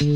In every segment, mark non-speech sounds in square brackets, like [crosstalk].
Hello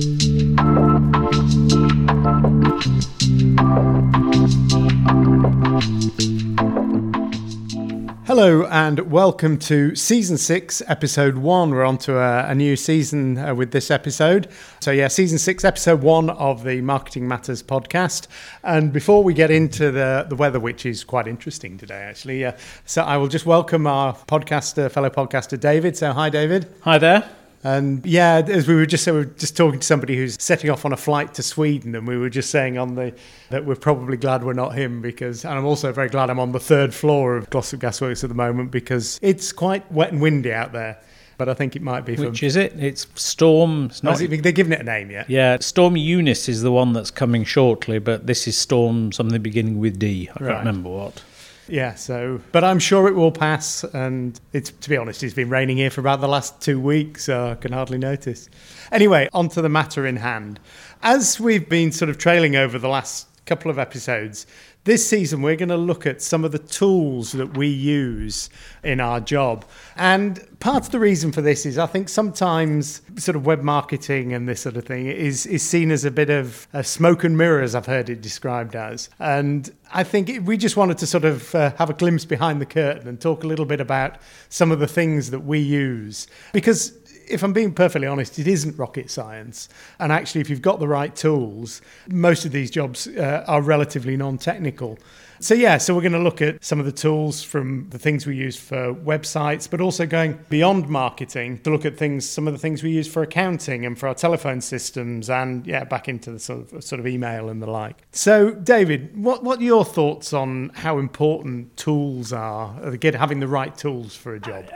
and welcome to season six, episode one. We're on to a, a new season uh, with this episode. So, yeah, season six, episode one of the Marketing Matters podcast. And before we get into the, the weather, which is quite interesting today, actually, uh, so I will just welcome our podcaster, fellow podcaster, David. So, hi, David. Hi there. And yeah, as we were just we were just talking to somebody who's setting off on a flight to Sweden, and we were just saying on the that we're probably glad we're not him because, and I'm also very glad I'm on the third floor of Glossop Gasworks at the moment because it's quite wet and windy out there. But I think it might be. Which is it? It's Storm. It's oh, not, it, they're giving it a name yet. Yeah, Storm Eunice is the one that's coming shortly, but this is Storm something beginning with D. I can't remember what. Yeah, so, but I'm sure it will pass. And it's, to be honest, it's been raining here for about the last two weeks, so I can hardly notice. Anyway, on to the matter in hand. As we've been sort of trailing over the last couple of episodes, this season, we're going to look at some of the tools that we use in our job. And part of the reason for this is I think sometimes sort of web marketing and this sort of thing is, is seen as a bit of a smoke and mirrors, I've heard it described as. And I think we just wanted to sort of uh, have a glimpse behind the curtain and talk a little bit about some of the things that we use. Because if I'm being perfectly honest, it isn't rocket science. And actually, if you've got the right tools, most of these jobs uh, are relatively non technical. So, yeah, so we're going to look at some of the tools from the things we use for websites, but also going beyond marketing to look at things, some of the things we use for accounting and for our telephone systems and, yeah, back into the sort of, sort of email and the like. So, David, what, what are your thoughts on how important tools are, again, having the right tools for a job?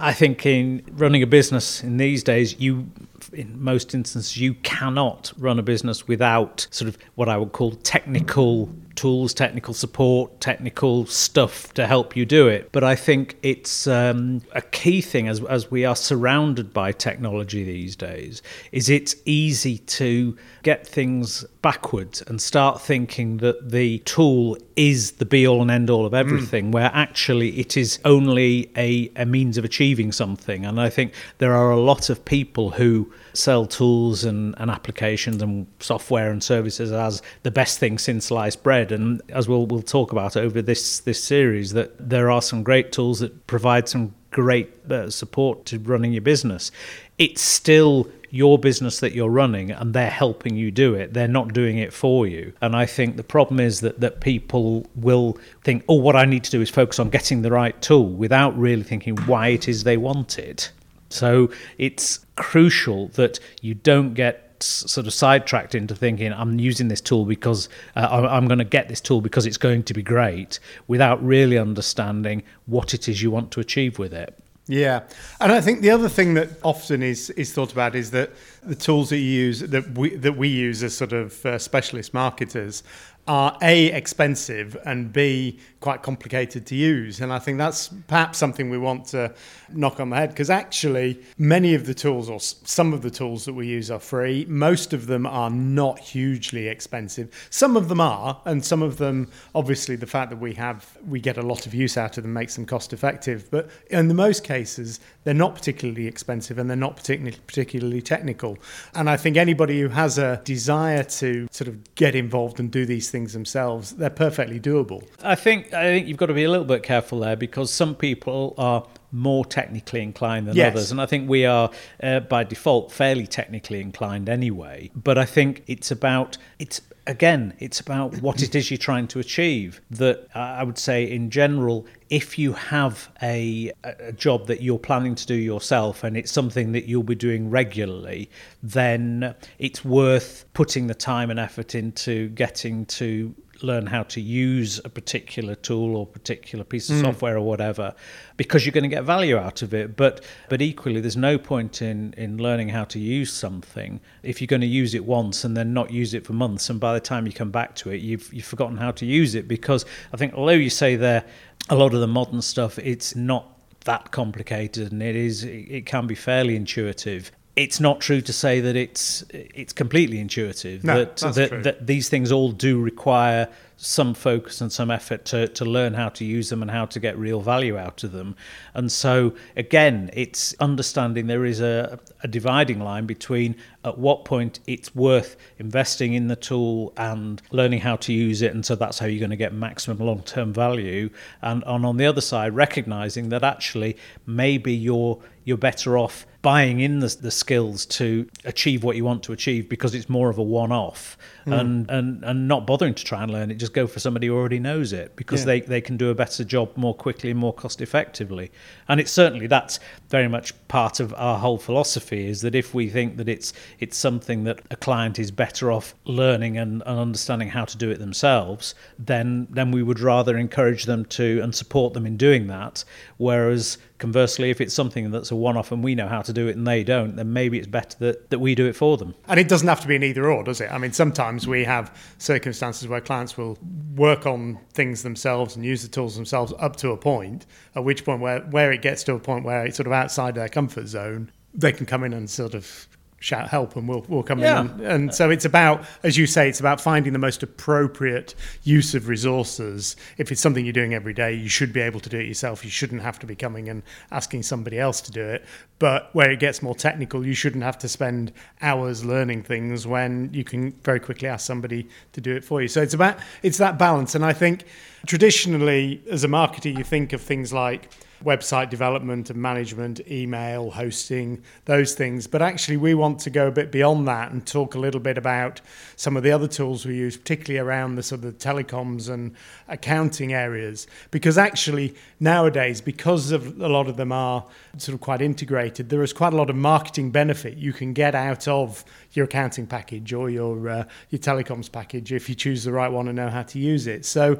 I think in running a business in these days, you in most instances, you cannot run a business without sort of what I would call technical tools, technical support, technical stuff to help you do it. But I think it's um, a key thing as, as we are surrounded by technology these days, is it's easy to get things backwards and start thinking that the tool is the be all and end all of mm. everything, mm. where actually it is only a, a means of achieving something. And I think there are a lot of people who sell tools and, and applications and software and services as the best thing since sliced bread. And as we'll we'll talk about over this this series, that there are some great tools that provide some great uh, support to running your business. It's still your business that you're running and they're helping you do it. They're not doing it for you. And I think the problem is that, that people will think, oh, what I need to do is focus on getting the right tool without really thinking why it is they want it. So it's crucial that you don't get sort of sidetracked into thinking I'm using this tool because uh, I'm going to get this tool because it's going to be great without really understanding what it is you want to achieve with it. Yeah, and I think the other thing that often is is thought about is that the tools that you use that we that we use as sort of uh, specialist marketers are a expensive and b quite complicated to use. And i think that's perhaps something we want to knock on the head because actually many of the tools or some of the tools that we use are free. Most of them are not hugely expensive. Some of them are and some of them obviously the fact that we have we get a lot of use out of them makes them cost effective. But in the most cases they're not particularly expensive and they're not particularly particularly technical and i think anybody who has a desire to sort of get involved and do these things themselves they're perfectly doable i think i think you've got to be a little bit careful there because some people are more technically inclined than yes. others. And I think we are, uh, by default, fairly technically inclined anyway. But I think it's about, it's again, it's about what it is you're trying to achieve. That I would say, in general, if you have a, a job that you're planning to do yourself and it's something that you'll be doing regularly, then it's worth putting the time and effort into getting to learn how to use a particular tool or particular piece of mm. software or whatever because you're going to get value out of it. But but equally there's no point in in learning how to use something if you're going to use it once and then not use it for months and by the time you come back to it you've you've forgotten how to use it. Because I think although you say there a lot of the modern stuff it's not that complicated and it is it can be fairly intuitive it's not true to say that it's it's completely intuitive. No, that, that, that these things all do require some focus and some effort to, to learn how to use them and how to get real value out of them. And so again, it's understanding there is a, a dividing line between at what point it's worth investing in the tool and learning how to use it. And so that's how you're going to get maximum long term value. And, and on the other side, recognizing that actually maybe you're you're better off buying in the, the skills to achieve what you want to achieve because it's more of a one-off mm. and, and and not bothering to try and learn it just go for somebody who already knows it because yeah. they, they can do a better job more quickly and more cost effectively and it's certainly that's very much part of our whole philosophy is that if we think that it's it's something that a client is better off learning and, and understanding how to do it themselves then then we would rather encourage them to and support them in doing that whereas conversely if it's something that's a one-off and we know how to do it and they don't, then maybe it's better that, that we do it for them. And it doesn't have to be an either or, does it? I mean, sometimes we have circumstances where clients will work on things themselves and use the tools themselves up to a point, at which point where, where it gets to a point where it's sort of outside their comfort zone, they can come in and sort of shout help and we'll, we'll come yeah. in. And, and, so it's about, as you say, it's about finding the most appropriate use of resources. If it's something you're doing every day, you should be able to do it yourself. You shouldn't have to be coming and asking somebody else to do it. But where it gets more technical, you shouldn't have to spend hours learning things when you can very quickly ask somebody to do it for you. So it's about, it's that balance. And I think traditionally, as a marketer, you think of things like, website development and management, email, hosting, those things. But actually, we want to go a bit beyond that and talk a little bit about some of the other tools we use, particularly around the sort of telecoms and accounting areas. Because actually, nowadays, because of a lot of them are sort of quite integrated, there is quite a lot of marketing benefit you can get out of your accounting package or your uh, your telecoms package if you choose the right one and know how to use it. So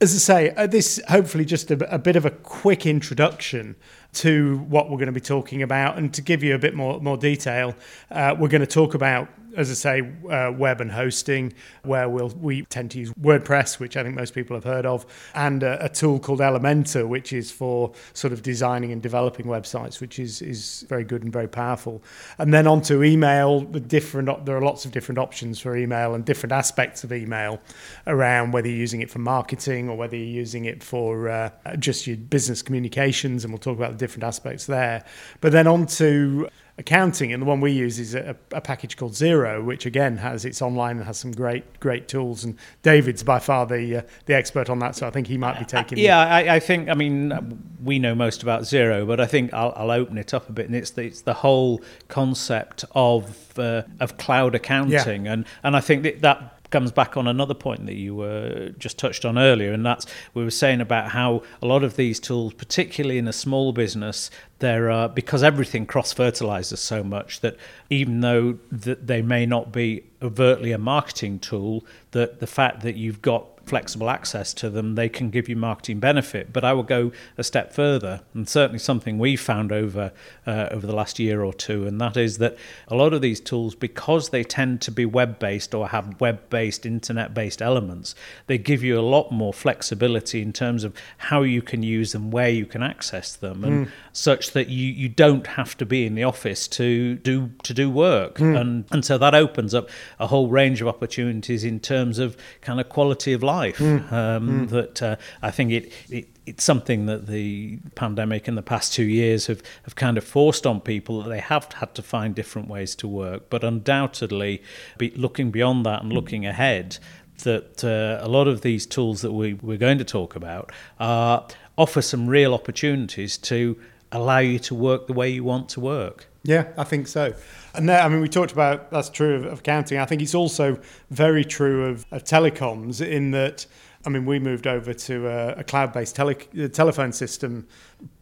as I say, uh, this hopefully just a, a, bit of a quick introduction to what we're going to be talking about, and to give you a bit more more detail, uh, we're going to talk about as I say, uh, web and hosting, where we'll, we tend to use WordPress, which I think most people have heard of, and a, a, tool called Elementor, which is for sort of designing and developing websites, which is, is very good and very powerful. And then onto email, the different there are lots of different options for email and different aspects of email around whether you're using it for marketing or whether you're using it for uh, just your business communications, and we'll talk about the different aspects there. But then onto accounting, and the one we use is a, a, package called Which again has it's online and has some great great tools. And David's by far the uh, the expert on that, so I think he might be taking. Yeah, I, I, think I mean we know most about Xero, but I think I'll, I'll, open it up a bit, and it's the, it's the whole concept of uh, of cloud accounting, yeah. and and I think that, that comes back on another point that you uh, just touched on earlier, and that's we were saying about how a lot of these tools, particularly in a small business, there are because everything cross fertilizes so much that even though that they may not be overtly a marketing tool, that the fact that you've got flexible access to them, they can give you marketing benefit. But I will go a step further, and certainly something we've found over uh, over the last year or two, and that is that a lot of these tools, because they tend to be web based or have web based, internet based elements, they give you a lot more flexibility in terms of how you can use them, where you can access them, and mm. such that you you don't have to be in the office to do to do work, mm. and and so that opens up a whole range of opportunities in terms of kind of quality of life life. Mm. Um, mm. That uh, I think it, it it's something that the pandemic in the past two years have, have kind of forced on people that they have had to find different ways to work. But undoubtedly, be looking beyond that and looking ahead, that uh, a lot of these tools that we, we're going to talk about uh, offer some real opportunities to allow you to work the way you want to work. Yeah, I think so. And I mean, we talked about that's true of, of accounting. I think it's also very true of, of telecoms in that. I mean, we moved over to a, a cloud-based tele, telephone system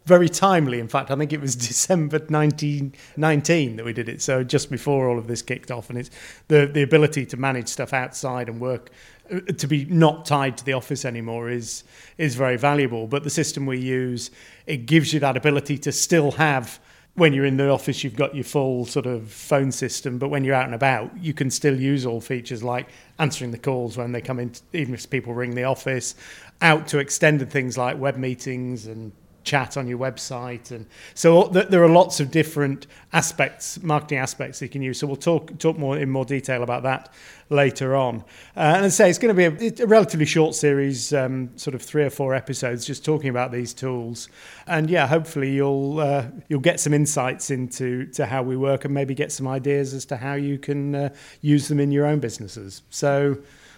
very timely. In fact, I think it was [laughs] December 1919 that we did it. So just before all of this kicked off, and it's the the ability to manage stuff outside and work uh, to be not tied to the office anymore is is very valuable. But the system we use it gives you that ability to still have when you're in the office, you've got your full sort of phone system, but when you're out and about, you can still use all features like answering the calls when they come in, even if people ring the office, out to extended things like web meetings and chat on your website, and so there are lots of different aspects, marketing aspects you can use. So we'll talk talk more in more detail about that later on. Uh, and I say it's going to be a, a relatively short series, um, sort of three or four episodes, just talking about these tools. And yeah, hopefully you'll uh, you'll get some insights into to how we work and maybe get some ideas as to how you can uh, use them in your own businesses. So.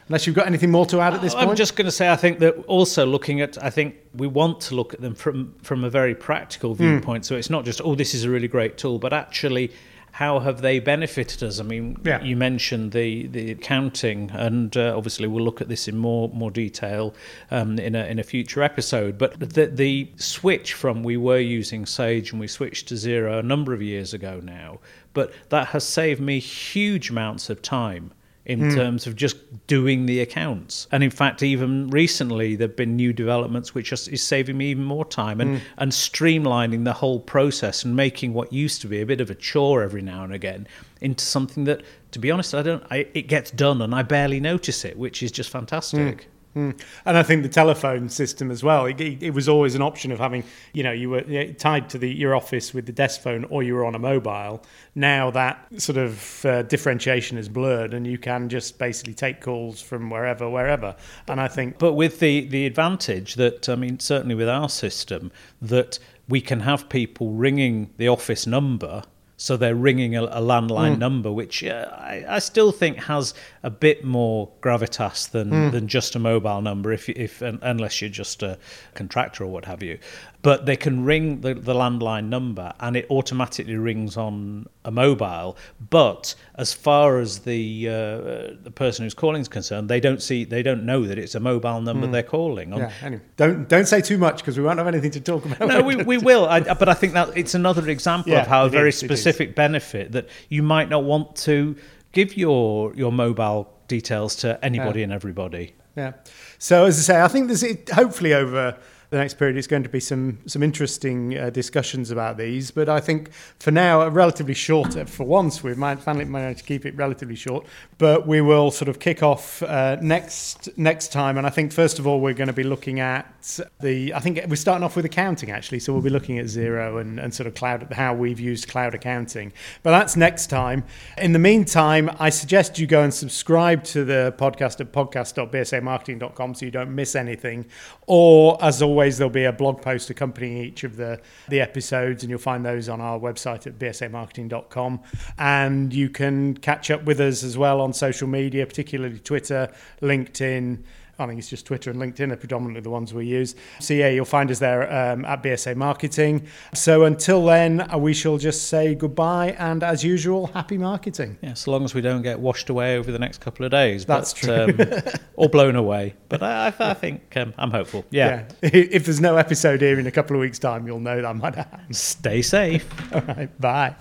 Unless you've got anything more to add at this point. I'm just going to say, I think that also looking at, I think we want to look at them from from a very practical hmm. viewpoint. Mm. So it's not just, oh, this is a really great tool, but actually how have they benefited us? I mean, yeah. you mentioned the, the accounting, and uh, obviously we'll look at this in more more detail um, in a in a future episode. But the the switch from we were using Sage and we switched to Xero a number of years ago now, but that has saved me huge amounts of time in mm. terms of just doing the accounts. And in fact, even recently, there have been new developments which is, is saving me even more time and, mm. and streamlining the whole process and making what used to be a bit of a chore every now and again into something that, to be honest, I don't. I, it gets done and I barely notice it, which is just fantastic. Mm. Mm. And I think the telephone system as well. It, it, was always an option of having, you know, you were tied to the your office with the desk phone, or you were on a mobile. Now that sort of uh, differentiation is blurred, and you can just basically take calls from wherever, wherever. And I think, but with the the advantage that I mean, certainly with our system, that we can have people ringing the office number so they're ringing a, a landline mm. number, which uh, I, I, still think has a bit more gravitas than, mm. than just a mobile number, if, if unless you're just a contractor or what have you but they can ring the, the landline number and it automatically rings on a mobile. But as far as the uh, the person who's calling is concerned, they don't see they don't know that it's a mobile number mm. they're calling. On. Yeah, anyway, don't don't say too much because we won't have anything to talk about. No, we, we [laughs] will. I, but I think that it's another example yeah, of how a very is, specific benefit that you might not want to give your your mobile details to anybody yeah. and everybody. Yeah. So as I say, I think there's hopefully over the next period is going to be some some interesting uh, discussions about these. But I think for now, a relatively short. Uh, for once, we've finally managed to keep it relatively short. But we will sort of kick off uh, next next time, and I think first of all we're going to be looking at the. I think we're starting off with accounting actually, so we'll be looking at Xero and, and sort of cloud how we've used cloud accounting. But that's next time. In the meantime, I suggest you go and subscribe to the podcast at podcast.bsamarketing.com so you don't miss anything. Or as always always, there'll be a blog post accompanying each of the, the episodes, and you'll find those on our website at bsamarketing.com. And you can catch up with us as well on social media, particularly Twitter, LinkedIn, I think it's just Twitter and LinkedIn are predominantly the ones we use. So yeah, you'll find us there um, at BSA Marketing. So until then, uh, we shall just say goodbye and, as usual, happy marketing. Yeah, so long as we don't get washed away over the next couple of days. That's but, true. Um, [laughs] or blown away. But I, I think um, I'm hopeful. Yeah. yeah. [laughs] If there's no episode here in a couple of weeks' time, you'll know that might happen. Stay safe. [laughs] All right. Bye.